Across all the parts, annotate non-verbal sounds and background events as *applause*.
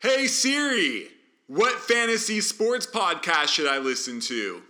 Hey Siri, what fantasy sports podcast should I listen to?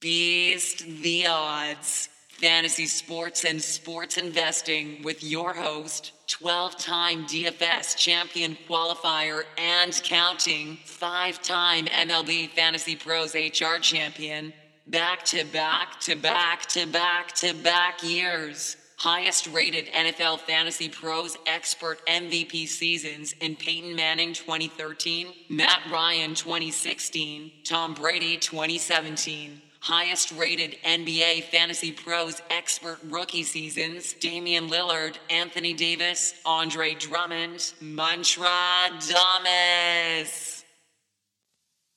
Beast the Odds. Fantasy sports and sports investing with your host, 12 time DFS champion qualifier and counting, five time MLB Fantasy Pros HR champion, back to back to back to back to back years. Highest rated NFL Fantasy Pros expert MVP seasons in Peyton Manning 2013, Matt Ryan 2016, Tom Brady 2017 highest rated NBA Fantasy Pros expert rookie seasons Damian Lillard, Anthony Davis, Andre Drummond, Mantra Damas.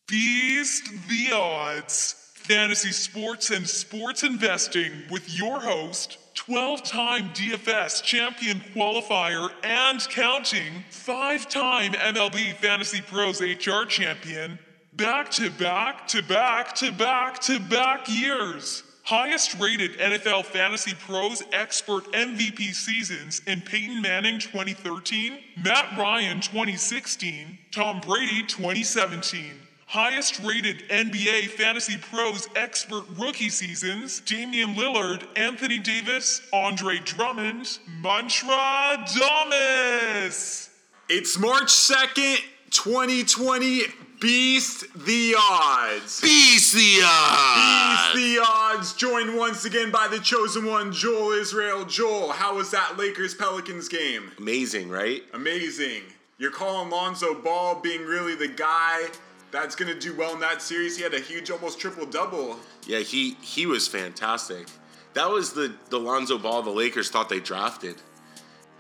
Beast the Odds. Fantasy sports and sports investing with your host, 12 time DFS champion qualifier and counting, five time MLB Fantasy Pros HR champion, back to back to back to back to back years. Highest rated NFL Fantasy Pros expert MVP seasons in Peyton Manning 2013, Matt Ryan 2016, Tom Brady 2017. Highest rated NBA Fantasy Pros expert rookie seasons Damian Lillard, Anthony Davis, Andre Drummond, Mantra Damas. It's March 2nd, 2020. Beast the odds. Beast the odds. Beast the odds. Joined once again by the chosen one, Joel Israel. Joel, how was that Lakers Pelicans game? Amazing, right? Amazing. You're calling Lonzo Ball being really the guy that's going to do well in that series. He had a huge, almost triple double. Yeah, he he was fantastic. That was the the Lonzo Ball the Lakers thought they drafted,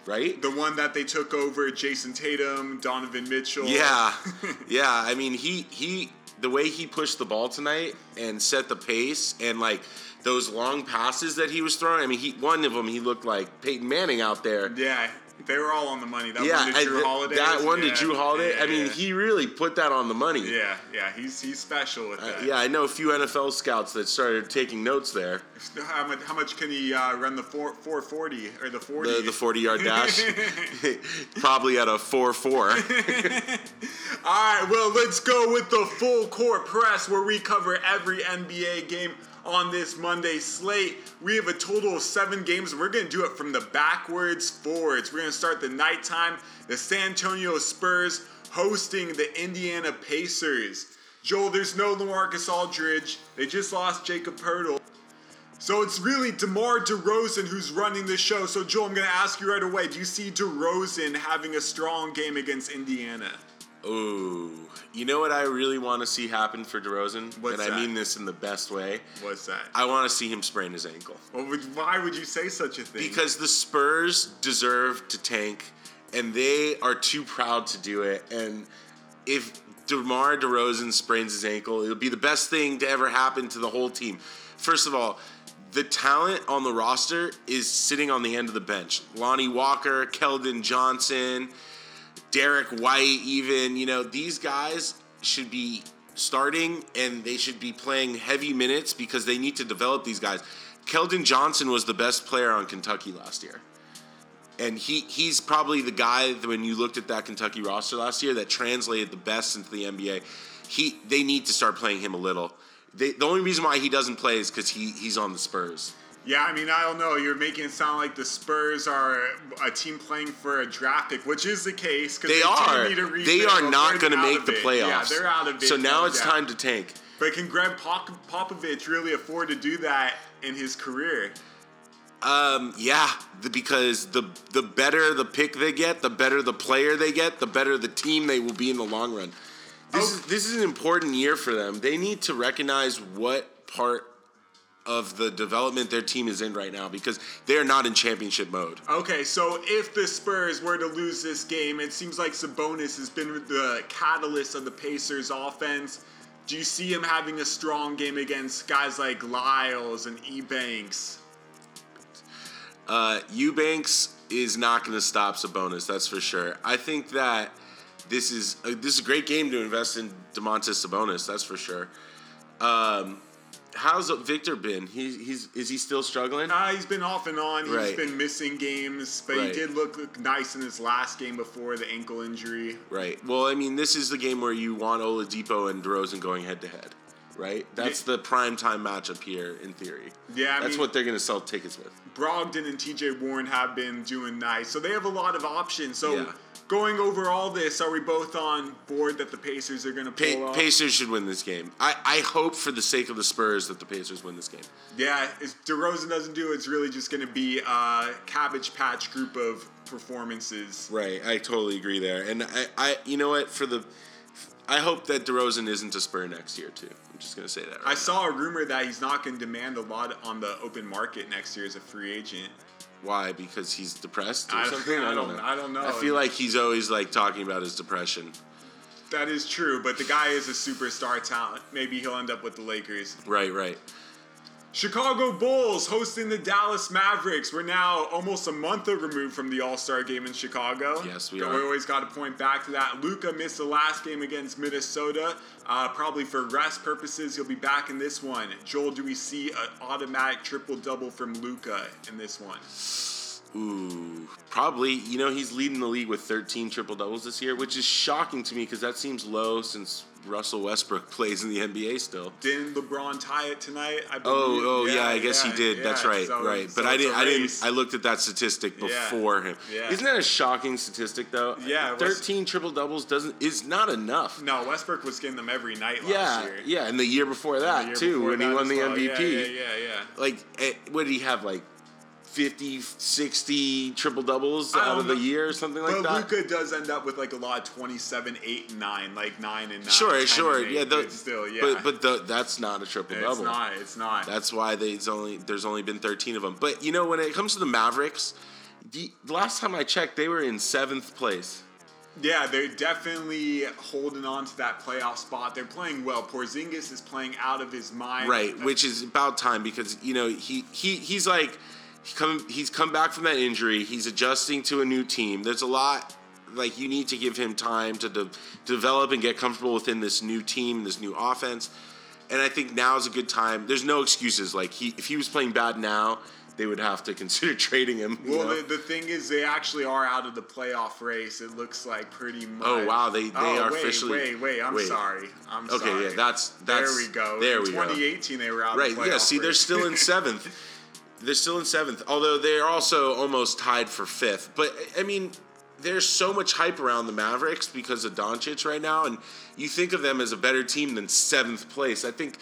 right? The one that they took over Jayson Tatum, Donovan Mitchell. Yeah, *laughs* yeah. I mean, he he the way he pushed the ball tonight and set the pace and like those long passes that he was throwing. I mean, he one of them he looked like Peyton Manning out there. Yeah, they were all on the money. That yeah, one to Jrue Holiday. that one yeah, to Jrue Holiday. yeah, I mean, yeah. he really put that on the money. Yeah, yeah, he's he's special with Uh, that. yeah, I know a few NFL scouts that started taking notes there. How much, how much can he uh, run the four, 440 or the 40? The, the 40 yard dash, *laughs* *laughs* probably at a 4 4. *laughs* All right, well, let's go with the full court press where we cover every NBA game on this Monday slate. We have a total of seven games. We're going to do it from the backwards forwards. We're going to start the nighttime. The San Antonio Spurs hosting the Indiana Pacers. Joel, there's no LaMarcus Aldridge. They just lost Jakob Poeltl. So it's really DeMar DeRozan who's running the show. So Joel, I'm going to ask you right away. Do you see DeRozan having a strong game against Indiana? Ooh. You know what I really want to see happen for DeRozan? What's and I that? mean this in the best way. What's that? I want to see him sprain his ankle. Well, would- why would you say such a thing? Because the Spurs deserve to tank, and they are too proud to do it. And if DeMar DeRozan sprains his ankle, it'll be the best thing to ever happen to the whole team. First of all, the talent on the roster is sitting on the end of the bench. Lonnie Walker, Keldon Johnson, Derrick White, even, you know, these guys should be starting and they should be playing heavy minutes because they need to develop these guys. Keldon Johnson was the best player on Kentucky last year. And he, he's probably the guy when you looked at that Kentucky roster last year that translated the best into the NBA. He they need to start playing him a little. They, the only reason why he doesn't play is because he, he's on the Spurs. Yeah, I mean, I don't know. You're making it sound like the Spurs are a team playing for a draft pick, which is the case. They do are. They are not going to make the playoffs. Yeah, they're out of it. So now it's doubt. time to tank. But can Greg Pop- Popovich really afford to do that in his career? Um, yeah, the, because the the better the pick they get, the better the player they get, the better the team they will be in the long run. This is this is an important year for them. They need to recognize what part of the development their team is in right now because they are not in championship mode. Okay, so if the Spurs were to lose this game, it seems like Sabonis has been the catalyst of the Pacers' offense. Do you see him having a strong game against guys like Lyles and Eubanks? Uh, Eubanks is not going to stop Sabonis. That's for sure. I think that this is uh, this is a great game to invest in Domantas Sabonis. That's for sure. Um, how's Victor been? He, he's is he still struggling? Uh, he's been off and on. He's Right. been missing games, but Right. he did look, look nice in his last game before the ankle injury. Right. Well, I mean, this is the game where you want Oladipo and DeRozan going head to head, right? That's Yeah. the prime time matchup here in theory. Yeah, I That's mean- what they're going to sell tickets with. Brogdon and TJ Warren have been doing nice, so they have a lot of options. So Yeah. Going over all this, are we both on board that the Pacers are going to pull Pa- off? Pacers should win this game. I, I hope for the sake of the Spurs that the Pacers win this game. Yeah, if DeRozan doesn't do it, it's really just going to be a cabbage patch group of performances. Right. I totally agree there. And I, I you know what? For the, I hope that DeRozan isn't a Spur next year too. I'm just going to say that. Right I saw a rumor that he's not going to demand a lot on the open market next year as a free agent. Why? Because he's depressed or I- something? I I don't don't- know. I don't know. I feel like he's always like talking about his depression. That is true, but the guy is a superstar talent. Maybe he'll end up with the Lakers. Right, right. Chicago Bulls hosting the Dallas Mavericks. We're now almost a month removed from the All Star game in Chicago. Yes, we So are. We always got to point back to that. Luka missed the last game against Minnesota, uh, probably for rest purposes. He'll be back in this one. Joel, do we see an automatic triple double from Luka in this one? Ooh, probably. You know, he's leading the league with 13 triple doubles this year, which is shocking to me because that seems low since Russell Westbrook plays in the NBA still. Didn't LeBron tie it tonight? I Oh, believe? oh yeah, I guess yeah, he did. That's right, So- right. so But I didn't. I didn't. I looked at that statistic Yeah, before him. yeah. Isn't that a shocking statistic though? Yeah, 13 triple doubles doesn't is not enough. No, Westbrook was getting them every night last Yeah, year. yeah, and the year before that year too, before when he won the well. MVP. Yeah, yeah, yeah, yeah. Like, eh, what did he have? Like 50, 60 triple doubles out don't of the know. year or something like but that? Luka does end up with like a lot of 27, 8, and 9, like 9 and 9. Sure, sure, 8, yeah. The, but still, yeah. But but the, that's not a triple double. it's double. not. It's not. That's why they, it's only there's only been 13 of them. But you know when it comes to the Mavericks, the the last time I checked, they were in seventh place. yeah, they're definitely holding on to that playoff spot. They're playing well. Porzingis is playing out of his mind. Right, which is about time because you know he he he's like he come he's come back from that injury. He's adjusting to a new team. There's a lot like you need to give him time to de- develop and get comfortable within this new team, this new offense. And I think now is a good time. There's no excuses. Like he if he was playing bad now, they would have to *laughs* consider trading him. Well, the, the thing is, they actually are out of the playoff race. It looks like pretty much. Oh, wow, they- they Oh, are wait, officially- Wait, wait, I'm wait. sorry. I'm Okay, sorry. yeah, that's- that's- There we go. there In we go. 2018, they were out. Right. Of the Yeah. See, they're still in *laughs* seventh. They're still in seventh, although they're also almost tied for fifth. But I mean, there's so much hype around the Mavericks because of Doncic right now, and you think of them as a better team than seventh place. I think,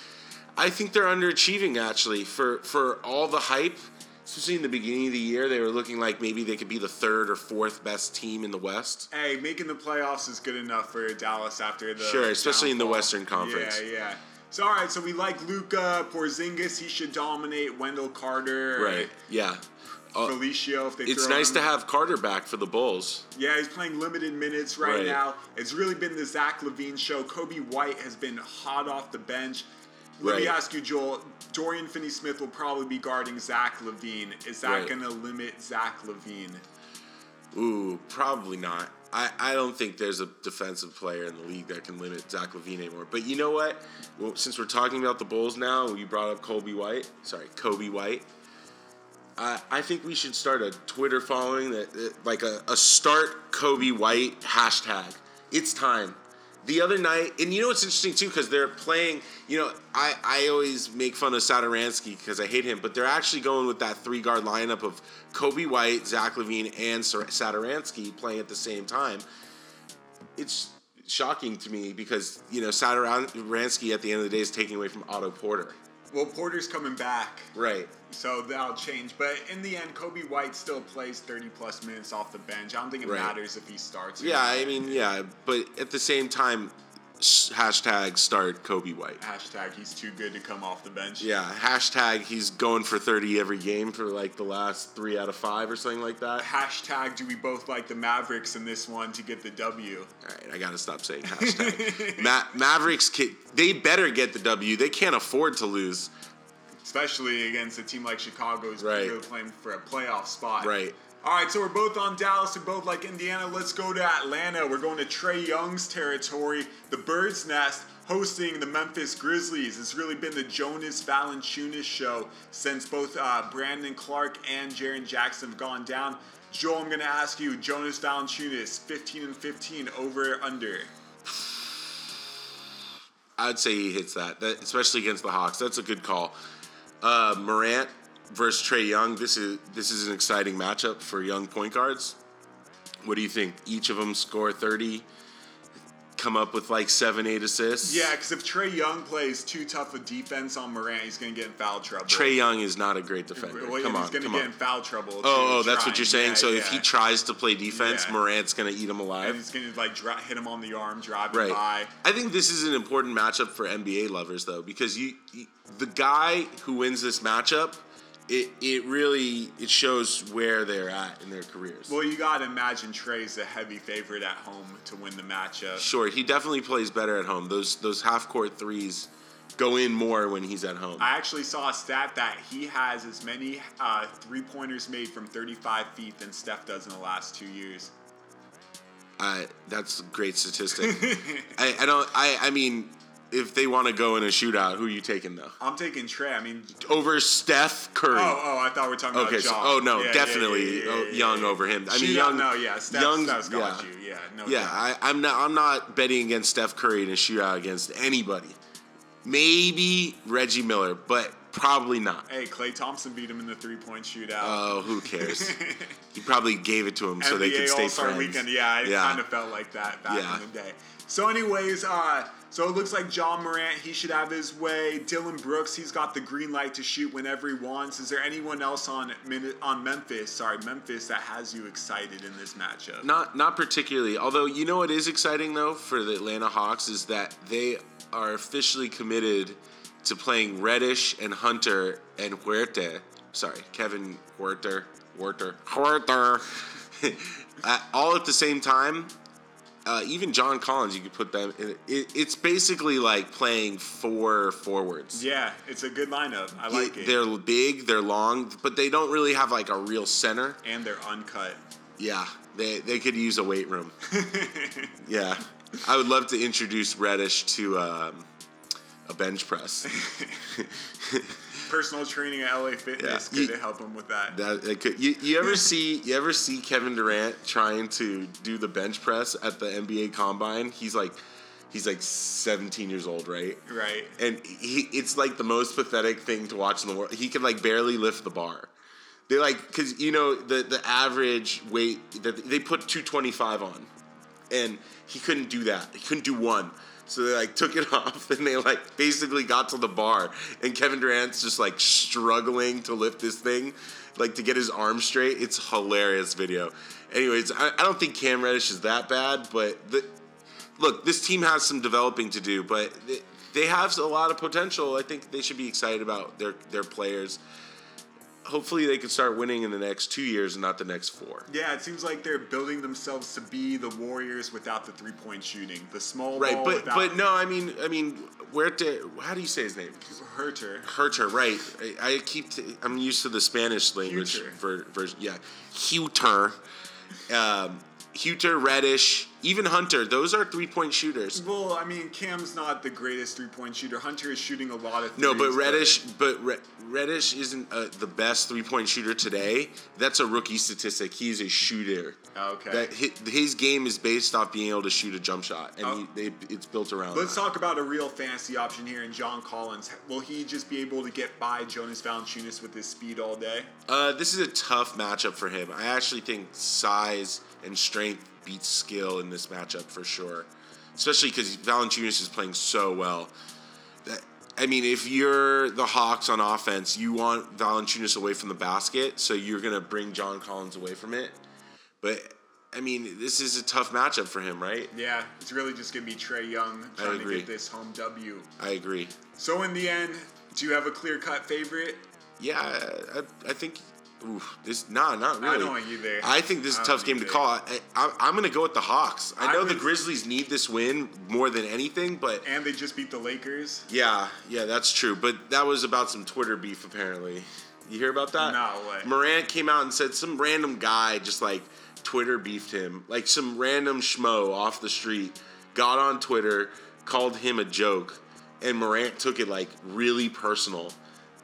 I think they're underachieving actually for for all the hype. Especially in the beginning of the year, they were looking like maybe they could be the third or fourth best team in the West. Hey, making the playoffs is good enough for Dallas after the Sure, especially in the. Western Conference. Yeah, yeah. So all right, so we like Luka Porzingis. He should dominate Wendell Carter. Right. Yeah. Uh, Felicio, if they it's nice him. to have Carter back for the Bulls. Yeah, he's playing limited minutes right, Right. now. It's really been the Zach LaVine show. Coby White has been hot off the bench. Let me ask you, Joel. Dorian Finney-Smith will probably be guarding Zach LaVine. Is that Right. going to limit Zach LaVine? Ooh, probably not. I, I don't think there's a defensive player in the league that can limit Zach LaVine anymore. But you know what? Well, since we're talking about the Bulls now, you brought up Coby White. Sorry, Coby White. I I think we should start a Twitter following that, that- like a, a start Coby White hashtag. It's time. The other night, and you know what's interesting too, because they're playing. You know, I, I always make fun of Satoransky because I hate him, but they're actually going with that three guard lineup of Coby White, Zach LaVine, and Satoransky playing at the same time. It's shocking to me because you know Satoransky at the end of the day is taking away from Otto Porter. Well, Porter's coming back, Right. so that'll change. But in the end, Coby White still plays 30 plus minutes off the bench. I don't think it Right. matters if he starts. Yeah. I mean, yeah, but at the same time, hashtag start Coby White. Hashtag he's too good to come off the bench. Yeah, hashtag he's going for 30 every game for like the last three out of five or something like that. Hashtag do we both like the Mavericks in this one to get the W? All right, I gotta stop saying hashtag. Ma- Mavericks, ki- they better get the W. They can't afford to lose. Especially against a team like Chicago who's Right. really playing for a playoff spot. Right. All right, so we're both on Dallas. We're both like Indiana. Let's go to Atlanta. We're going to Trae Young's territory, the Bird's Nest, hosting the Memphis Grizzlies. It's really been the Jonas Valanciunas show since both uh, Brandon Clarke and Jaren Jackson have gone down. Joel, I'm going to ask you, Jonas Valanciunas, 15 and 15, over under? I'd say he hits that, that especially against the Hawks. That's a good call. Uh, Morant versus Trae Young. This is this is an exciting matchup for young point guards. What do you think? Each of them score thirty, come up with like seven, eight assists. Yeah, because if Trae Young plays too tough a defense on Morant, he's going to get in foul trouble. Trae Young is not a great defender. Well, come he's on, going to get on. in foul trouble. Oh, oh, that's trying. what you're saying. Yeah, so if he tries to play defense, Yeah. Morant's gonna eat him alive. and he's going to like hit him on the arm, driving Right. by. I think this is an important matchup for NBA lovers, though, because you, you the guy who wins this matchup, it it really it shows where they're at in their careers. Well, you got to imagine Trae's a heavy favorite at home to win the matchup. Sure, he definitely plays better at home. Those those half court threes go in more when he's at home. I actually saw a stat that he has as many uh, three pointers made from 35 feet than Steph does in the last two years. I, that's a great statistic. *laughs* I, I don't. I I mean, if they want to go in a shootout, who are you taking though? I'm taking Trae. I mean, Over Steph Curry. oh, oh, I thought we were talking Okay, about so John. oh no, Yeah, definitely yeah, yeah, oh, Young over him. I mean, Shootout, Young. No, yeah, Steph, Young, Steph's got yeah. you. Yeah, no. Yeah, doubt. I, I'm not. I'm not betting against Steph Curry in a shootout against anybody. Maybe Reggie Miller, but probably not. Hey, Klay Thompson beat him in the three-point shootout. Oh, who cares? *laughs* he probably gave it to him so they could stay All-Star friends. Weekend. Yeah, it kind of felt like that back in the day. So, anyways, uh, so it looks like John Morant, he should have his way. Dillon Brooks, he's got the green light to shoot whenever he wants. Is there anyone else on Min- on Memphis, sorry, Memphis, that has you excited in this matchup? Not not particularly. Although you know what is exciting though for the Atlanta Hawks is that they are officially committed to playing Reddish and Hunter and Huerta. Sorry, Kevin Huerta, Huerta, Huerta, *laughs* all at the same time. Uh, even John Collins, you could put them. In, it, it's basically like playing four forwards. Yeah, it's a good lineup. I like it. They're big, they're long, but they don't really have like a real center. and they're uncut. Yeah, they they could use a weight room. *laughs* yeah, I would love to introduce Reddish to um, a bench press. *laughs* Personal training at LA Fitness Yeah. could help him with that. that it could. You, you ever see you ever see Kevin Durant trying to do the bench press at the NBA Combine? He's like he's like 17 years old, right? Right. and he it's like the most pathetic thing to watch in the world. He can like barely lift the bar. They like because you know the the average weight that they put 225 on, and he couldn't do that. He couldn't do one. So they like took it *laughs* off and they like basically got to the bar and Kevin Durant's just like struggling to lift this thing, like to get his arm straight. It's hilarious video. Anyways, I, I don't think Cam Reddish is that bad, but the look, this team has some developing to do, but they, they have a lot of potential. I think they should be excited about their their players. Hopefully, they can start winning in the next two years and not the next four. Yeah, it seems like they're building themselves to be the Warriors without the three-point shooting. The small Right, ball but without but no, I mean I mean where to how do you say his name? Herter. Herter, right? I, I keep t- I'm used to the Spanish language Huter. ver- version. Yeah, Huter, um, Huter, Reddish, even Hunter. Those are three point shooters. Well, I mean, Cam's not the greatest three-point shooter. Hunter is shooting a lot of threes. No, but Reddish, but Re- Reddish isn't uh, the best three point shooter today. That's a rookie statistic. He's a shooter. Okay. That his, his game is based off being able to shoot a jump shot, and Oh. he, they, it's built around. Let's that. talk about a real fantasy option here in John Collins. Will he just be able to get by Jonas Valanciunas with his speed all day? Uh, this is a tough matchup for him. I actually think size and strength beats skill in this matchup for sure, especially because Valanciunas is playing so well. That I mean, if you're the Hawks on offense, you want Valanciunas away from the basket, so you're gonna bring John Collins away from it. But I mean, this is a tough matchup for him, right? Yeah, it's really just gonna be Trae Young trying to get this home W. I agree. So in the end, do you have a clear-cut favorite? Yeah, I, I think. Oof, this nah, not really. I don't either. I think this is a tough game to call. I, I, I'm going to go with the Hawks. I I know the Grizzlies need this win more than anything, but And they just beat the Lakers. yeah, yeah, that's true. But that was about some Twitter beef, apparently. You hear about that? No way. Morant came out and said some random guy just like Twitter beefed him, like some random schmo off the street got on Twitter, called him a joke, and Morant took it like really personal.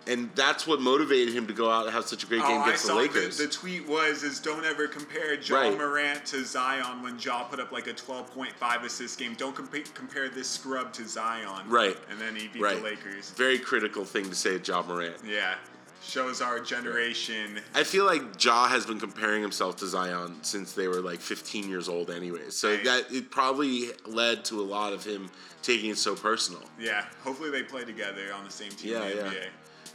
And that's what motivated him to go out and have such a great game Oh, I against the Lakers. The, the tweet was is don't ever compare Ja Right. Morant to Zion when Ja put up like a 12.5 assist game. Don't compa- compare this scrub to Zion. Right. And then he beat right. the Lakers. Very critical thing to say to Ja Morant. Yeah. Shows our generation. I feel like Ja has been comparing himself to Zion since they were like 15 years old, anyways. So Right. that it probably led to a lot of him taking it so personal. Yeah. Hopefully they play together on the same team Yeah, in the yeah. NBA.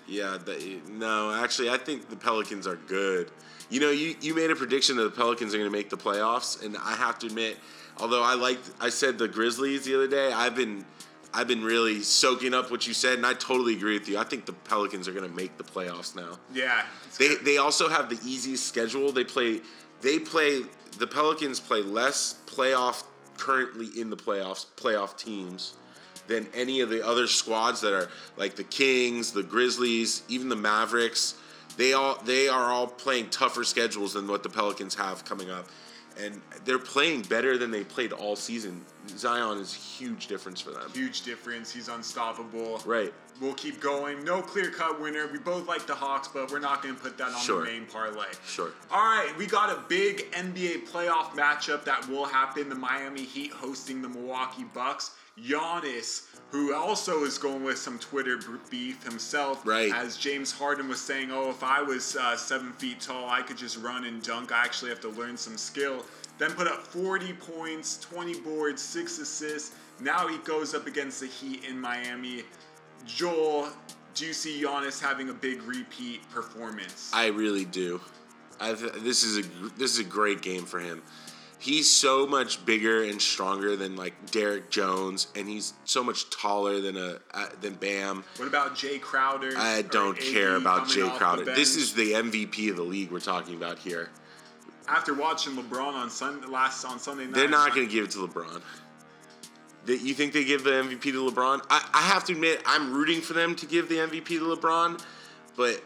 Yeah, the, no, actually, I think the Pelicans are good. You know, you, you made a prediction that the Pelicans are going to make the playoffs, and I have to admit, although I liked, I said the Grizzlies the other day. I've been, I've been really soaking up what you said, and I totally agree with you. I think the Pelicans are going to make the playoffs now. Yeah. They good. they also have the easiest schedule. They play they play the Pelicans play less playoff currently in the playoffs playoff teams than any of the other squads that are like the Kings, the Grizzlies, even the Mavericks. They all they are all playing tougher schedules than what the Pelicans have coming up. And they're playing better than they played all season. Zion is a huge difference for them. Huge difference. He's unstoppable. Right. We'll keep going. No clear cut winner. We both like the Hawks, but we're not going to put that on Sure. the main parlay. Sure. All right, we got a big NBA playoff matchup that will happen. The Miami Heat hosting the Milwaukee Bucks. Giannis, who also is going with some Twitter beef himself, Right. as James Harden was saying, "Oh, if I was uh, seven feet tall, I could just run and dunk. I actually have to learn some skill." Then put up 40 points, 20 boards, six assists. Now he goes up against the Heat in Miami. Joel, do you see Giannis having a big repeat performance? I really do. I th- this is a this is a great game for him. He's so much bigger and stronger than like Derrick Jones, and he's so much taller than a uh, than Bam. What about Jae Crowder? I don't care about Jae Crowder. This is the MVP of the league we're talking about here. after watching LeBron on Sunday last on Sunday night. They're not going to give it to LeBron. They- You think they give the MVP to LeBron? I, I have to admit, I'm rooting for them to give the MVP to LeBron, but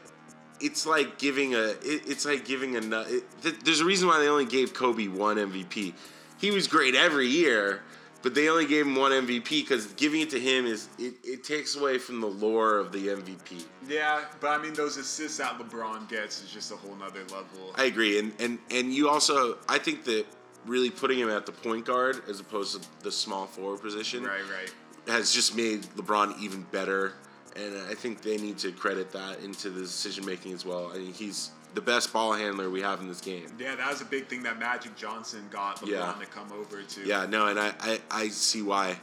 it's like giving a. It, it's like giving a. It, th- there's a reason why they only gave Kobe one MVP. He was great every year, but they only gave him one MVP because giving it to him is it, it takes away from the lore of the MVP. Yeah, but I mean those assists that LeBron gets is just a whole nother level. I agree, and and and you also, I think that really putting him at the point guard as opposed to the small forward position right, right. has just made LeBron even better, and I think they need to credit that into the decision making as well. I mean, he's the best ball handler we have in this game. Yeah, that was a big thing that Magic Johnson got LeBron Yeah. to come over to. Yeah, no, and I, I, I see why.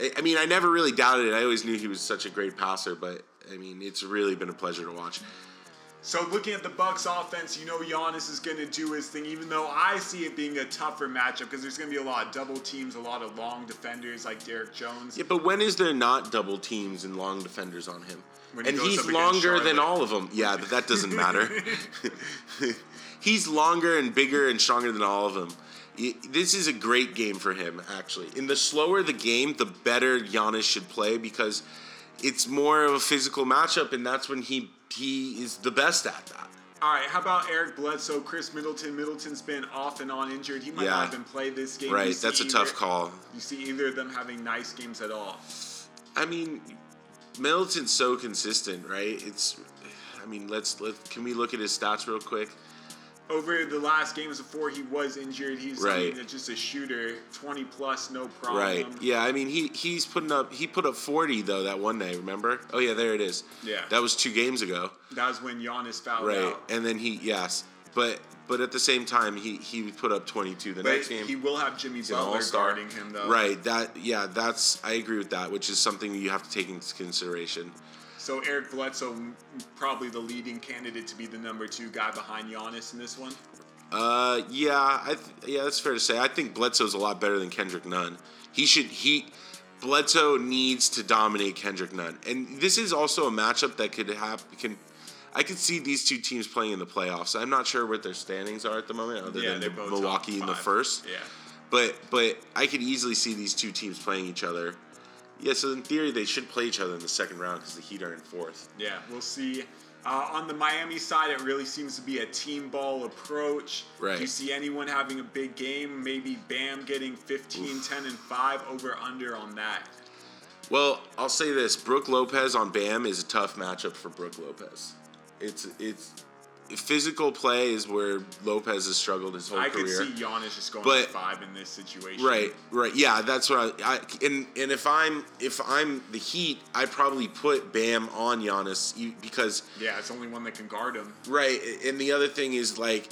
I, I mean, I never really doubted it. I always knew he was such a great passer, but I mean, it's really been a pleasure to watch. So looking at the Bucks offense, you know Giannis is going to do his thing, even though I see it being a tougher matchup because there's going to be a lot of double teams, a lot of long defenders like Derrick Jones. Yeah, but when is there not double teams and long defenders on him? When he and he's longer than all of them. Yeah, but that doesn't matter. *laughs* *laughs* he's longer and bigger and stronger than all of them. This is a great game for him, actually. In the slower the game, the better Giannis should play because it's more of a physical matchup, and that's when he he is the best at that. All right, how about Eric Bledsoe, Khris Middleton? Middleton's been off and on injured. He might Yeah. not even play this game. Right, that's a tough call. You see either of them having nice games at all? I mean, Middleton's so consistent, right? It's, I mean, let's let can we look at his stats real quick? Over the last games before he was injured, he's Right. just a shooter, twenty plus, no problem. Right. Yeah. I mean, he he's putting up he put up forty though that one day. Remember? Oh yeah, there it is. Yeah. That was two games ago. That was when Giannis fouled Right. out. And then he yes, but but at the same time he he put up twenty two the But next game. he will have Jimmy Butler guarding him though. Right. That yeah. That's I agree with that, which is something you have to take into consideration. So Eric Bledsoe, probably the leading candidate to be the number two guy behind Giannis in this one. Uh, yeah, I th- yeah, that's fair to say. I think Bledsoe's a lot better than Kendrick Nunn. He should he Bledsoe needs to dominate Kendrick Nunn, and this is also a matchup that could have can. I could see these two teams playing in the playoffs. I'm not sure what their standings are at the moment, other Yeah, than Milwaukee in the first. Yeah. But but I could easily see these two teams playing each other. Yeah, so in theory they should play each other in the second round because the Heat are in fourth. Yeah, we'll see. Uh, on the Miami side, it really seems to be a team ball approach. Right. Do you see anyone having a big game? Maybe Bam getting 15, 10, and 5 over under on that. Well, I'll say this: Brook Lopez on Bam is a tough matchup for Brook Lopez. It's it's physical play is where Lopez has struggled his whole I career. I could see Giannis just going But- to five in this situation. Right, right, yeah, that's what I, I and and if I'm if I'm the Heat, I probably put Bam on Giannis because Yeah, it's only one that can guard him. right, and the other thing is like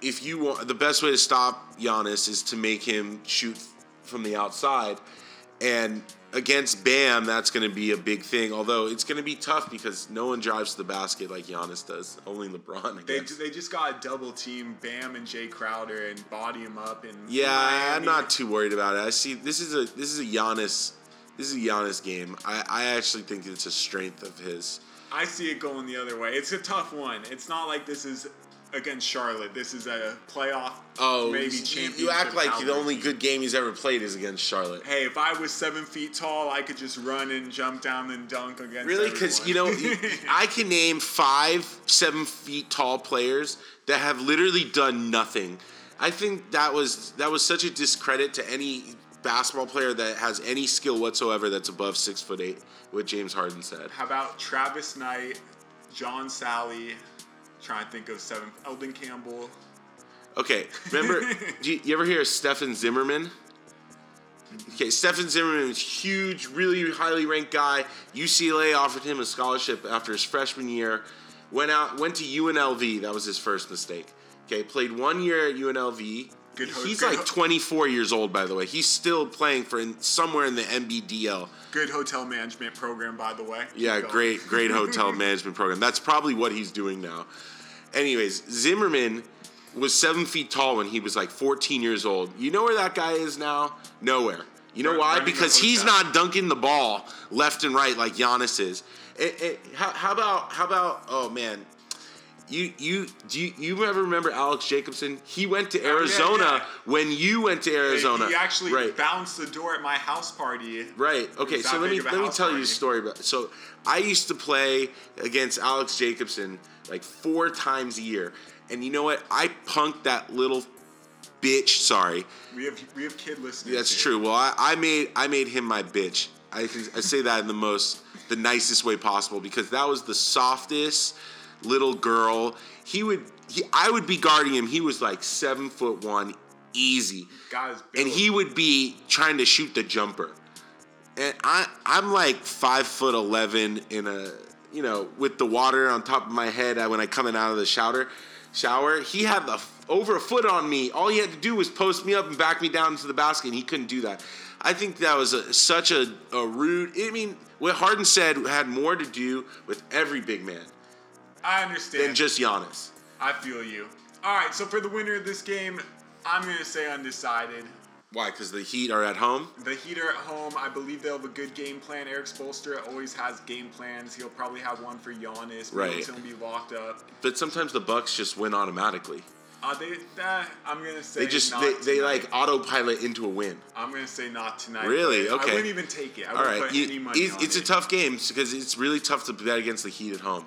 if you want the best way to stop Giannis is to make him shoot from the outside, and against Bam, that's going to be a big thing. Although it's going to be tough because no one drives to the basket like Giannis does. Only LeBron. I They, guess. they just got a double team Bam and Jae Crowder and body him up and Yeah, I'm not too worried about it. I see this is a this is a Giannis this is a Giannis game. I, I actually think it's a strength of his. I see it going the other way. It's a tough one. It's not like this is against Charlotte. This is a playoff, Oh, maybe championship. you act like the only good game he's ever played is against Charlotte. Hey, if I was seven feet tall, I could just run and jump down and dunk against. Really, because you know. *laughs* I can name five seven feet tall players that have literally done nothing. I think that was that was such a discredit to any basketball player that has any skill whatsoever that's above six foot eight. What James Harden said. How about Travis Knight, John Salley? Trying to think of seven. Elden Campbell. Okay, remember? *laughs* do you, you ever hear of Stefan Zimmerman? Okay, Stefan Zimmerman was huge, really highly ranked guy. UCLA offered him a scholarship after his freshman year. Went out, went to UNLV. That was his first mistake. Okay, played one year at UNLV. Good ho- He's good like ho- 24 years old, by the way. He's still playing for in, somewhere in the NBDL. Good hotel management program, by the way. Keep Yeah, going. great, great *laughs* hotel management program. That's probably what he's doing now. Anyways, Zimmerman was seven feet tall when he was like 14 years old. You know where that guy is now? Nowhere. You know why? Because he's not dunking the ball left and right like Giannis is. Eh, eh, how, how about how about? Oh man, you you do you, you ever remember Alex Jacobson? He went to Oh, yeah, Arizona yeah. when you went to Arizona. He actually right? bounced the door at my house party. Right. Okay. So let me big of a let me tell you a story about. So I used to play against Alex Jacobson like four times a year, and you know what? I punked that little bitch. Sorry, We have we have kid listeners. that's here. true. Well, I, I made I made him my bitch. I I say that in the most the nicest way possible because that was the softest little girl. He would he I would be guarding him. He was like seven foot one, easy Guys, and he would be trying to shoot the jumper. And I I'm like five foot eleven in a you know with the water on top of my head uh, when I coming out of the shower. Shower. He had the over a foot on me. All he had to do was post me up and back me down into the basket, and he couldn't do that. I think that was a, such a, a rude. I mean, what Harden said had more to do with every big man I understand. than just Giannis. I feel you. All right, so for the winner of this game, I'm gonna say undecided. Why? Because the Heat are at home. The Heat are at home. I believe they'll have a good game plan. Erik Spoelstra always has game plans. He'll probably have one for Giannis. Right. He's be locked up. But sometimes the Bucks just win automatically. Uh, they, uh, I'm gonna say They just not they, they tonight. like autopilot into a win. I'm gonna say not tonight. Really? Okay. I wouldn't even take it. I All wouldn't right, put you- any money it's, on it's a it. tough game because it's really tough to bet against the Heat at home.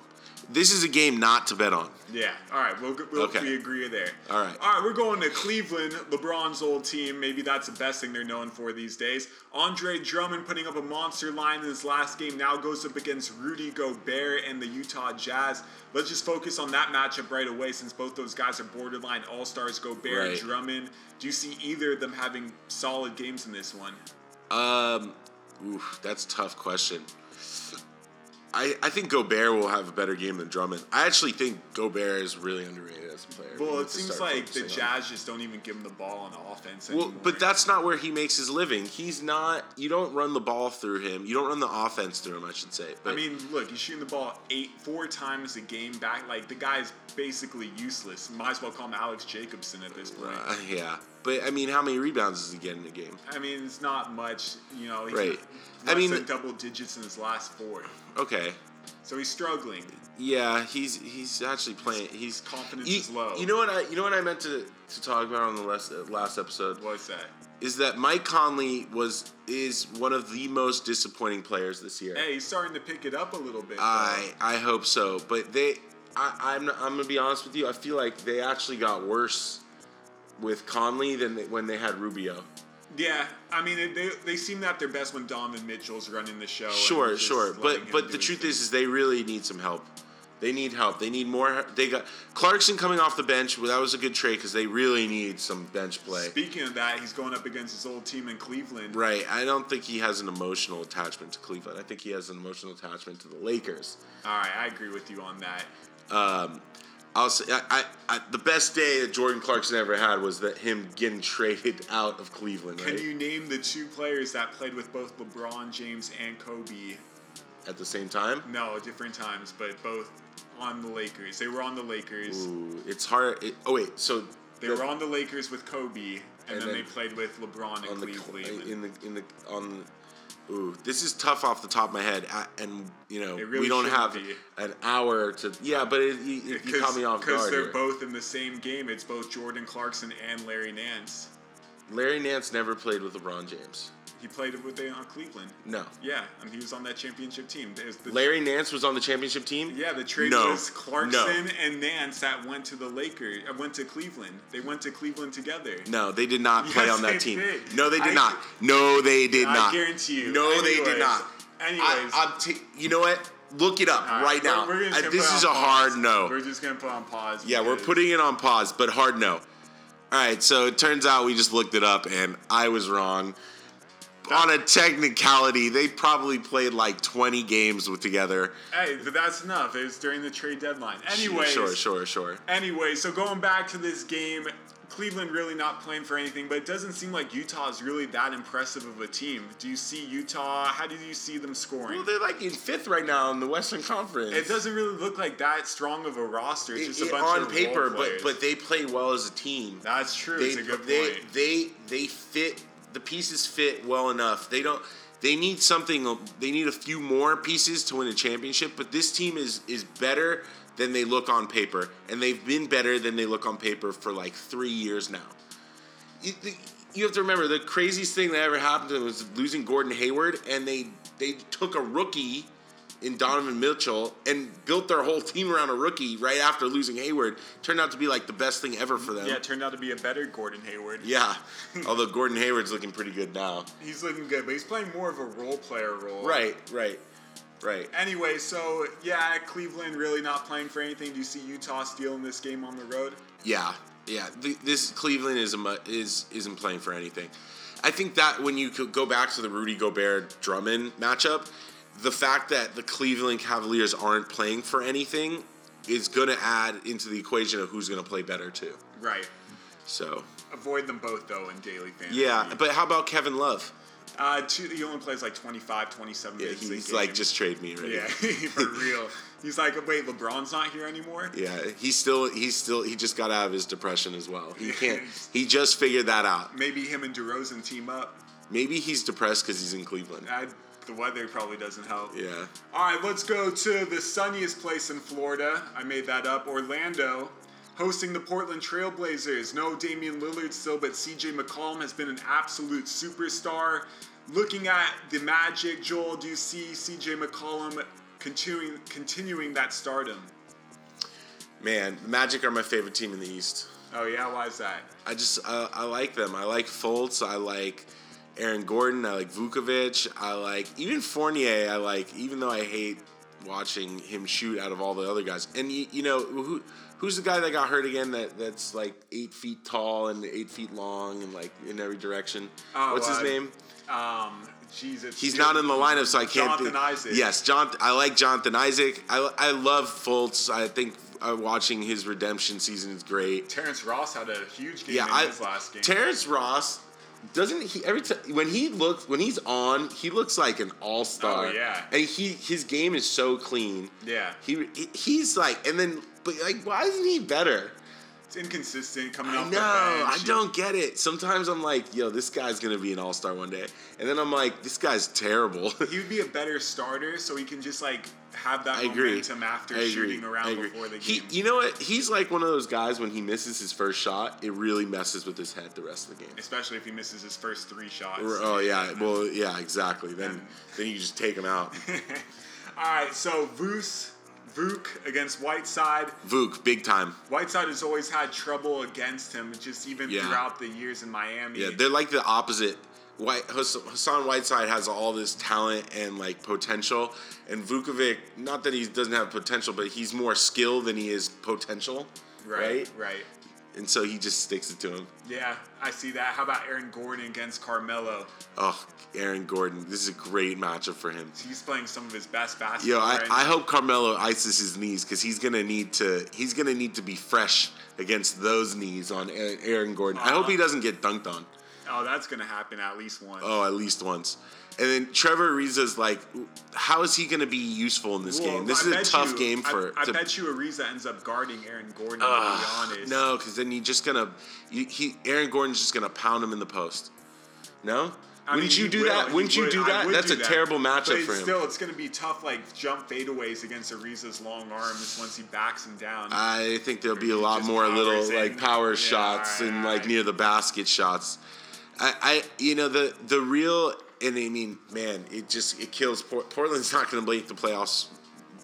This is a game not to bet on. Yeah. All right. We'll, we'll Okay. we agree there. All right. All right. We're going to Cleveland, LeBron's old team. Maybe that's the best thing they're known for these days. Andre Drummond putting up a monster line in his last game now goes up against Rudy Gobert and the Utah Jazz. Let's just focus on that matchup right away since both those guys are borderline all stars. Gobert, Right. Drummond. Do you see either of them having solid games in this one? Um, oof, that's a tough question. I, I think Gobert will have a better game than Drummond. I actually think Gobert is really underrated as a player. Well, it seems like the. Jazz just don't even give him the ball on the offense Well, anymore. but that's not where he makes his living. He's not. You don't run the ball through him. You don't run the offense through him. I should say. But I mean, look, he's shooting the ball eight, four times a game back. Like the guy's basically useless. Might as well call him Alex Jacobson at this point. uh, *laughs* yeah. But I mean, how many rebounds does he get in a game? I mean, it's not much. You know, he's Right. I mean- double digits in his last four, Okay. so he's struggling. Yeah, he's he's actually playing. He's confidence you, is low. You know what I you know what I meant to, to talk about on the last uh, last episode What's that? is that Mike Conley was is one of the most disappointing players this year. Hey, he's starting to pick it up a little bit. though. I I hope so, but they I, I'm I'm gonna be honest with you. I feel like they actually got worse with Conley than they, when they had Rubio. Yeah, I mean it, they they seem at their best when Donovan Mitchell's running the show. Sure, sure, but but the truth thing. is, is they really need some help. They need help. They need more. They got Clarkson coming off the bench. Well, that was a good trade because they really need some bench play. Speaking of that, he's going up against his old team in Cleveland. Right. I don't think he has an emotional attachment to Cleveland. I think he has an emotional attachment to the Lakers. All right, I agree with you on that. Um, I'll say I, I, I, the best day that Jordan Clarkson ever had was that him getting traded out of Cleveland. Right. Can you name the two players that played with both LeBron James and Kobe? At the same time. No, different times, but both on the Lakers. They were on the Lakers. Ooh, it's hard. It, oh wait, so They the- were on the Lakers with Kobe, and, And then, then they played with LeBron in on the Cleveland. in the in the on. Ooh, this is tough off the top of my head, I, and you know really we don't have be. an hour to. Yeah, but it, you, you- you caught me off guard. Because they're here. both in the same game. It's both Jordan Clarkson and Larry Nance. Larry Nance never played with LeBron James. He played with they on Cleveland. No, Yeah, and he was on that championship team. The, Larry Nance was on the championship team. yeah, the trade No. was Clarkson No. and Nance that went to the Lakers. Uh, went to Cleveland. They went to Cleveland together. No, they did not play Yes, on that team. did. No, they did I- not. No, they did I not. I guarantee you. No, they did not. anyways. I, I'm t- you know what? Look it up right, we're- now. we're Uh, gonna this is a on hard no. We're just gonna put on pause. Yeah, we're putting it on pause, but hard no. All right, so it turns out we just looked it up and I was wrong. On a technicality, they probably played like 20 games with together. Hey, but that's enough. It was during the trade deadline. Anyway, Sure, sure, sure. Anyway, so going back to this game, Cleveland really not playing for anything, but it doesn't seem like Utah is really that impressive of a team. Do you see Utah? How do you see them scoring? Well, they're like in fifth right now in the Western Conference. it doesn't really look like that strong of a roster. It's It- just a it- bunch on of paper, but but they play well as a team. that's true. they it's a good they, point. they they fit the pieces fit well enough. They don't they need something they need a few more pieces to win a championship, but this team is is better than they look on paper and they've been better than they look on paper for like 3 years now. You, you have to remember the craziest thing that ever happened to them was losing Gordon Hayward and they they took a rookie in Donovan Mitchell and built their whole team around a rookie right after losing Hayward. Turned out to be like the best thing ever for them. yeah, it turned out to be a better Gordon Hayward. Yeah, *laughs* although Gordon Hayward's looking pretty good now. He's looking good, but he's playing more of a role player role. Right, right, right. Anyway, so yeah, Cleveland really not playing for anything. Do you see Utah stealing this game on the road? Yeah, yeah. Th- this Cleveland is a, mu- is isn't playing for anything. I think that when you could go back to the Rudy Gobert Drummond matchup, the fact that the Cleveland Cavaliers aren't playing for anything is going to add into the equation of who's going to play better too. Right. So Avoid them both though in daily fantasy. yeah, but how about Kevin Love? Uh, two, he only plays like 25, 27 Yeah, minutes. a he's like just trade me already. Yeah, *laughs* for real. He's like, wait, LeBron's not here anymore. Yeah, he's still he's still he just got out of his depression as well. He can't. *laughs* He just figured that out. Maybe him and DeRozan team up. Maybe he's depressed because he's in Cleveland. I, the weather probably doesn't help. Yeah. All right, let's go to the sunniest place in Florida. I made that up. Orlando, hosting the Portland Trailblazers. No Damian Lillard still, but CJ McCollum has been an absolute superstar. Looking at the Magic, Joel, do you see CJ McCollum continuing continuing that stardom? Man, the Magic are my favorite team in the East. Oh yeah, why is that? I just I, I like them. I like Fultz. I like Aaron Gordon. I like Vucevic. I like even Fournier. I like even though I hate watching him shoot out of all the other guys. And you, you know who who's the guy that got hurt again? That that's like eight feet tall and eight feet long and like in every direction. Oh, What's his uh, name? Um, Jesus. He's not in the lineup, so I can't. Jonathan think. Isaac. Yes, John. I like Jonathan Isaac. I, I love Fultz. I think uh, watching his redemption season is great. Terrence Ross had a huge game Yeah, in I, his last game. Terrence Ross doesn't he every time when he looks when he's on he looks like an all star. Oh, yeah. and he his game is so clean. yeah, He he's like and then but like why isn't he better? It's inconsistent coming I off know I don't get it. Sometimes I'm like yo this guy's gonna be an all star one day, and then I'm like this guy's terrible. *laughs* He would be a better starter, so he can just like have that I agree. momentum after I agree. shooting around before the He, game. you know what? He's like one of those guys when he misses his first shot, it really messes with his head the rest of the game. Especially if he misses his first three shots. Oh yeah, well yeah, exactly. Then then you just take him out. *laughs* All right, so Voos, Vuk against Whiteside. Vuk, big time. Whiteside has always had trouble against him, just even Yeah. throughout the years in Miami. Yeah, they're like the opposite. White Hassan Whiteside has all this talent and like potential, and Vucevic, not that he doesn't have potential, but he's more skill than he is potential, right, right? right. And so he just sticks it to him. Yeah, I see that. How about Aaron Gordon against Carmelo? Oh, Aaron Gordon, this is a great matchup for him. He's playing some of his best Yo, basketball. I, right I hope Carmelo ices his knees because he's gonna need to. He's gonna need to be fresh against those knees on Aaron Aaron Gordon. I hope uh-huh. he doesn't get dunked on. Oh, that's gonna happen at least once. Oh, at least once. And then Trevor Ariza's like, how is he going to be useful in this Well, game? This I is a tough you- game for. I, I to- bet you Ariza ends up guarding Aaron Gordon. To be honest, no, because then you're just gonna. You, he Aaron Gordon's just gonna pound him in the post. No, I wouldn't mean, you do will, that? Wouldn't you do that? That's do a that. terrible matchup for him. Still, it's gonna be tough, like jump fadeaways against Ariza's long arms once he backs him down. I think there'll be a lot more little in. like power Yeah, shots and like alright. near the basket shots. I, I, you know, the the real and I mean, man, it just it kills. Port- Portland's not going to make the playoffs.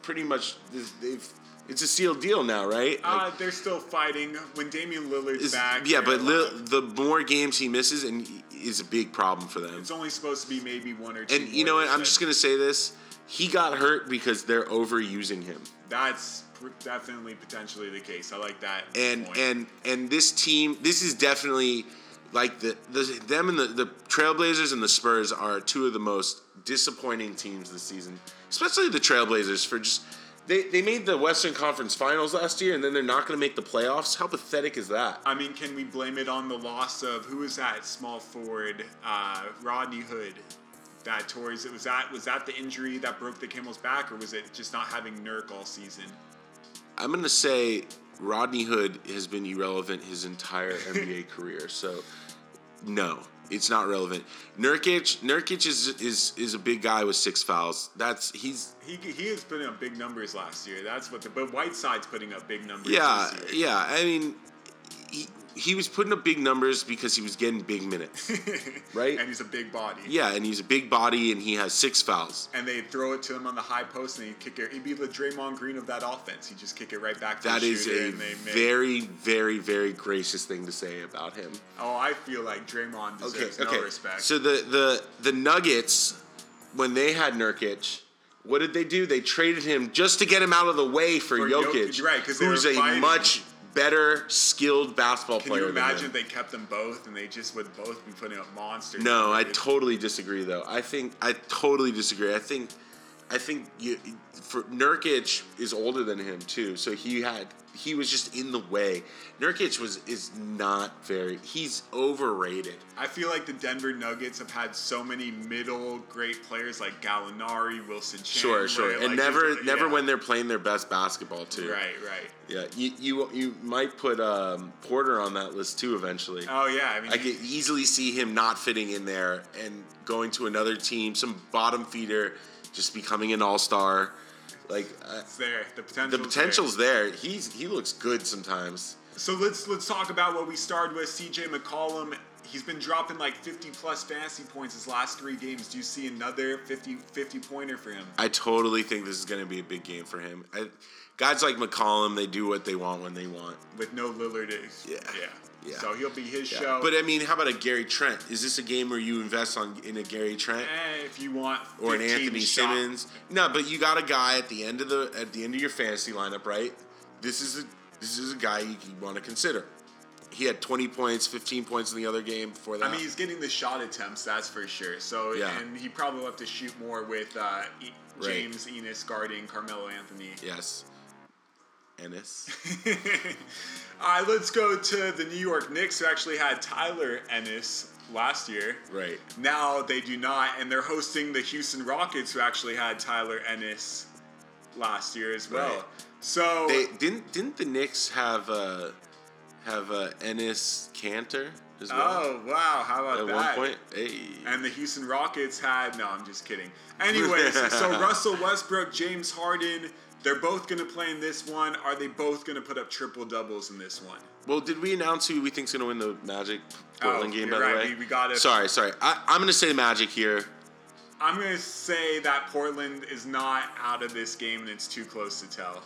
Pretty much, they've. It's a sealed deal now, right? Like, uh, they're still fighting when Damian Lillard's is- back. yeah, but the more games he misses, and is a big problem for them. it's only supposed to be maybe one or two. And you know what? I'm just gonna say this: he got hurt because they're overusing him. That's pr- definitely potentially the case. I like that. and point. and and this team this is definitely like the, the them and the, the trailblazers and the spurs are two of the most disappointing teams this season especially the trailblazers for just they, they made the western conference finals last year and then they're not going to make the playoffs how pathetic is that I mean, can we blame it on the loss of who was that small forward, uh, Rodney Hood? That tore his, was that was that the injury that broke the camel's back, or was it just not having Nurk all season? i'm going to say rodney hood has been irrelevant his entire nba *laughs* career so no it's not relevant nurkic nurkic is is is a big guy with six fouls that's he's He he has put up big numbers last year. That's what the but Whiteside's putting up big numbers. Yeah, this year. yeah. I mean, he, he was putting up big numbers because he was getting big minutes, *laughs* right? and he's a big body. yeah, and he's a big body and he has six fouls. And they throw it to him on the high post, and he kick it. He'd be the Draymond Green of that offense. He just kick it right back to That is a and they make. very, very, very gracious thing to say about him. oh, I feel like Draymond deserves okay. no respect. So the the the Nuggets, when they had Nurkic. What did they do? They traded him just to get him out of the way for, For Jokic, Jokic, right, who's a fighting. much better skilled basketball Can player. you than imagine they kept them both and they just would both be putting up monsters? No, I totally disagree. Though I think I totally disagree. I think I think you, for Nurkic is older than him too, so he had he was just in the way. Nurkic was is not very. He's overrated. I feel like the Denver Nuggets have had so many middle great players like Gallinari, Wilson Sure, sure, and like, never just- never yeah. when they're playing their best basketball too. Right, right. Yeah, you you you might put um, Porter on that list too eventually. Oh yeah, I mean, I could easily see him not fitting in there and going to another team, some bottom feeder, just becoming an all star. Like uh, it's there. The potential. the potential's there. He's he looks good sometimes. So let's let's talk about what we started with. C.J. McCollum. He's been dropping like 50 plus fantasy points his last three games. Do you see another 50 50 pointer for him? I totally think this is going to be a big game for him. I, guys like McCollum, they do what they want when they want. With no Lillard, Yeah. yeah, Yeah. So he'll be his Yeah. show. But I mean, how about a Gary Trent? Is this a game where you invest on in a Gary Trent? Eh, if you want, or an Anthony shot- Simons. No, but you got a guy at the end of the at the end of your fantasy lineup, right? This is a this is a guy you, you want to consider. He had 20 points, 15 points in the other game before that. I mean, he's getting the shot attempts, that's for sure. So, Yeah. and he probably will have to shoot more with uh, e- Right. James Ennis guarding Carmelo Anthony. yes. Ennis. *laughs* All right, let's go to the New York Knicks, who actually had Tyler Ennis last year. right. Now they do not, and they're hosting the Houston Rockets, who actually had Tyler Ennis last year as well. Right. So They didn't didn't the Knicks have uh have uh, Enes Kanter as well oh wow, how about at that? one point? Hey. And the Houston Rockets had no, I'm just kidding. Anyways, *laughs* so Russell Westbrook, James Harden, they're both gonna play in this one. Are they both gonna put up triple doubles in this one? Well, did we announce who we think's gonna win the Magic Portland Oh, game? By right. the way, We- we got it. Sorry, sorry. I, I'm gonna say Magic here. I'm gonna say that Portland is not out of this game, and it's too close to tell.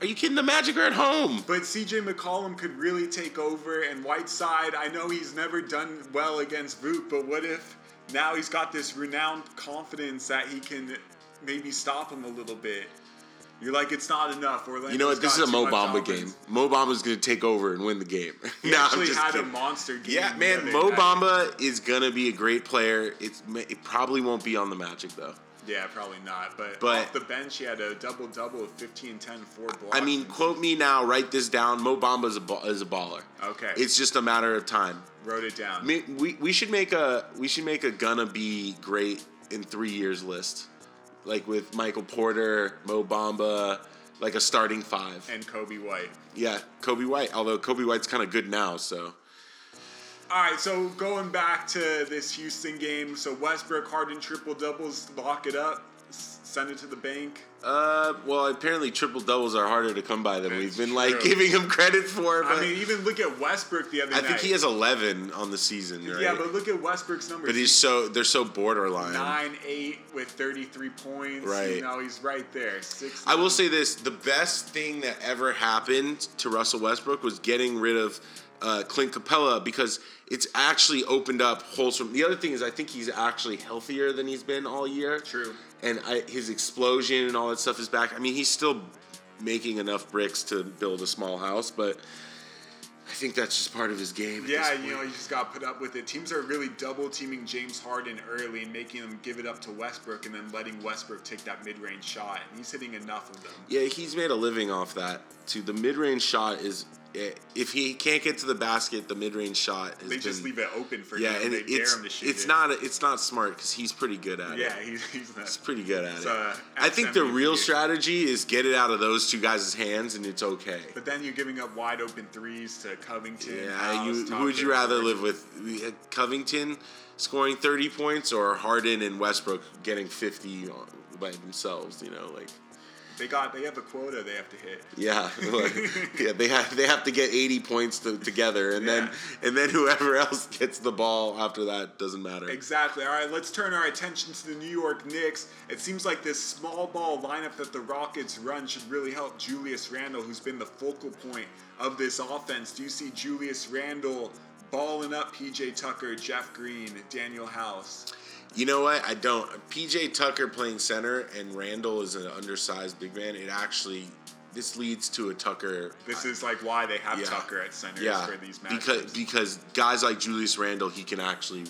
Are you kidding? The Magic are at home. But CJ McCollum could really take over, and Whiteside, I know he's never done well against Vooch, but what if now he's got this renowned confidence that he can maybe stop him a little bit? You're like, it's not enough. Orlando's You know what? This is a Mo Bamba game. Mo Bamba's going to take over and win the game. *laughs* He No, I'm actually just had kidding. a monster game. Yeah, man, Mo night. Bamba is gonna be a great player. It's it probably won't be on the Magic though. Yeah, probably not. But, But- off the bench, he had a double double of 15, 10, 4 blocks. I mean, quote me now. Write this down. Mo Bamba is a is a baller. Okay. It's just a matter of time. Wrote it down. We, we should make a we should make a gonna be great in three years list, like with Michael Porter, Mo Bamba, like a starting five. and Coby White. Yeah, Coby White. Although Coby White's kind of good now, so All right, so going back to this Houston game, so Westbrook, Harden, triple doubles, lock it up, send it to the bank. uh, well, apparently triple doubles are harder to come by than we've That's been like giving him credit for. But I mean, even look at Westbrook the other I night. think he has 11 on the season, right? Yeah, but look at Westbrook's numbers. But he's so they're so borderline. nine eight with thirty three points. Right. You know, he's right there. Six. I will say this: the best thing that ever happened to Russell Westbrook was getting rid of uh, Clint Capela because it's actually opened up holes from. The other thing is, I think he's actually healthier than he's been all year. True. And I, his explosion and all that stuff is back. I mean, he's still making enough bricks to build a small house, but I think that's just part of his game. Yeah, you know, you just got put up with it. Teams are really double teaming James Harden early and making him give it up to Westbrook and then letting Westbrook take that mid range shot. And he's hitting enough of them. Yeah, he's made a living off that. Too. The mid-range shot is, if he can't get to the basket, the mid-range shot. They just been- leave it open for Yeah, him. and they dare it's him to shoot it's it. not it's not smart because he's pretty good at Yeah, it. he's, he's not. He's pretty good at it. uh, I think the real strategy is get it out of those two guys' hands, and it's okay. But then you're giving up wide open threes to Covington. Yeah, House, you, who would you rather live with? Covington scoring thirty points or Harden and Westbrook getting fifty by themselves? You know, like They got. They have a quota they have to hit. yeah, *laughs* yeah, they have they have to get eighty points to, together, and then and then whoever else gets the ball after that doesn't matter. Exactly. All right, let's turn our attention to the New York Knicks. It seems like this small ball lineup that the Rockets run should really help Julius Randle, who's been the focal point of this offense. Do you see Julius Randle balling up PJ Tucker, Jeff Green, Danuel House? You know what? I don't. PJ Tucker playing center and Randle is an undersized big man. It actually this leads to a Tucker. This is like why they have Yeah. Tucker at center yeah, for these matches. because because guys like Julius Randle he can actually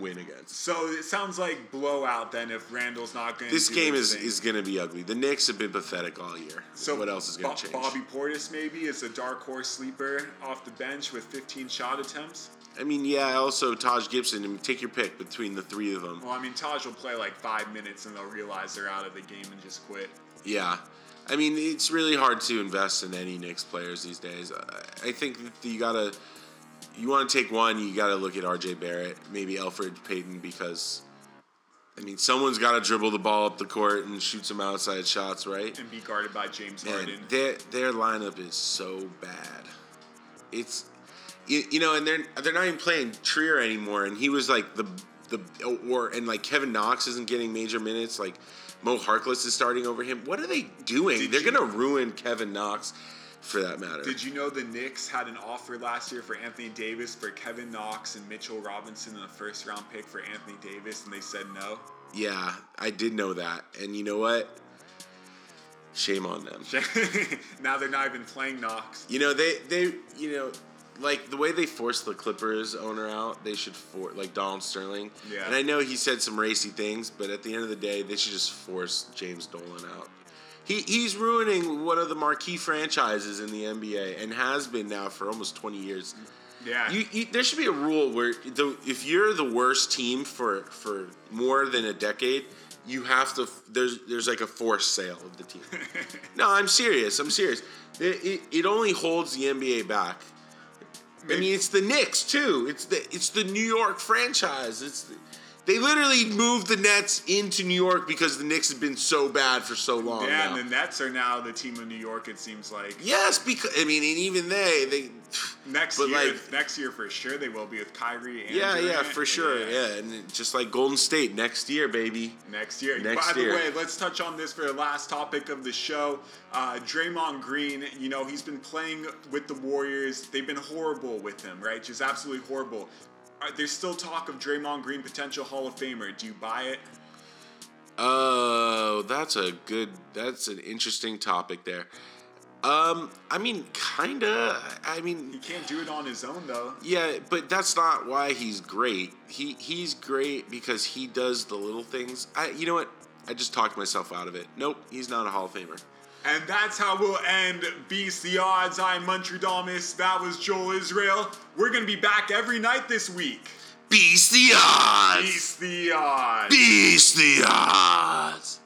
win against. so it sounds like blowout then if Randle's not going to. This game is is going to be ugly. The Knicks have been pathetic all year. So what else is going Bo- to change? Bobby Portis maybe is a dark horse sleeper off the bench with 15 shot attempts. I mean, yeah. Also, Taj Gibson. I mean, take your pick between the three of them. Well, I mean, Taj will play like five minutes and they'll realize they're out of the game and just quit. Yeah. I mean, it's really hard to invest in any Knicks players these days. I think that you gotta, you want to take one, you gotta look at R.J. Barrett, maybe Elfrid Payton, because, I mean, someone's got to dribble the ball up the court and shoot some outside shots, right? and be guarded by James Man, Harden. their their lineup is so bad. It's, you, you know, and they're they're not even playing Trier anymore, and he was like the the or and like Kevin Knox isn't getting major minutes, like. Mo Harkless is starting over him. What are they doing? Did They're you- gonna ruin Kevin Knox, for that matter. Did you know the Knicks had an offer last year for Anthony Davis for Kevin Knox and Mitchell Robinson and a first round pick for Anthony Davis, and they said no? yeah, I did know that, and you know what? Shame on them. *laughs* now they're not even playing Knox. You know they they you know like the way they forced the Clippers owner out, they should for like Donald Sterling. Yeah. And I know he said some racy things, but at the end of the day, they should just force James Dolan out. He he's ruining one of the marquee franchises in the NBA and has been now for almost 20 years. Yeah. You, you, there should be a rule where the, if you're the worst team for for more than a decade, you have to. There's there's like a forced sale of the team. *laughs* no, I'm serious. I'm serious. It, it, it only holds the NBA back. I mean, it's the Knicks too. It's the it's the New York franchise. It's the, They literally moved the Nets into New York because the Knicks have been so bad for so long. Yeah, now. and the Nets are now the team of New York. It seems like yes, because I mean, and even they, they. next year, like- next year for sure they will be with Kyrie. And Yeah, yeah, for sure. Yeah. and just like Golden State next year, baby. Next year. Next By year. the way, let's touch on this for the last topic of the show. Uh, Draymond Green, you know, he's been playing with the Warriors. They've been horrible with him, right? Just absolutely horrible. Uh, there's still talk of Draymond Green potential Hall of Famer. Do you buy it? Oh, that's a good. That's an interesting topic there. Um, I mean, kinda. I mean, He can't do it on his own though. yeah, but that's not why he's great. He he's great because he does the little things. I, you know what? I just talked myself out of it. Nope, he's not a Hall of Famer. And that's how we'll end Beast the Odds. I'm Muntradamus. That was Joel Israel. We're gonna be back every night this week. Beast the odds. Beast the Odds. Beast the odds.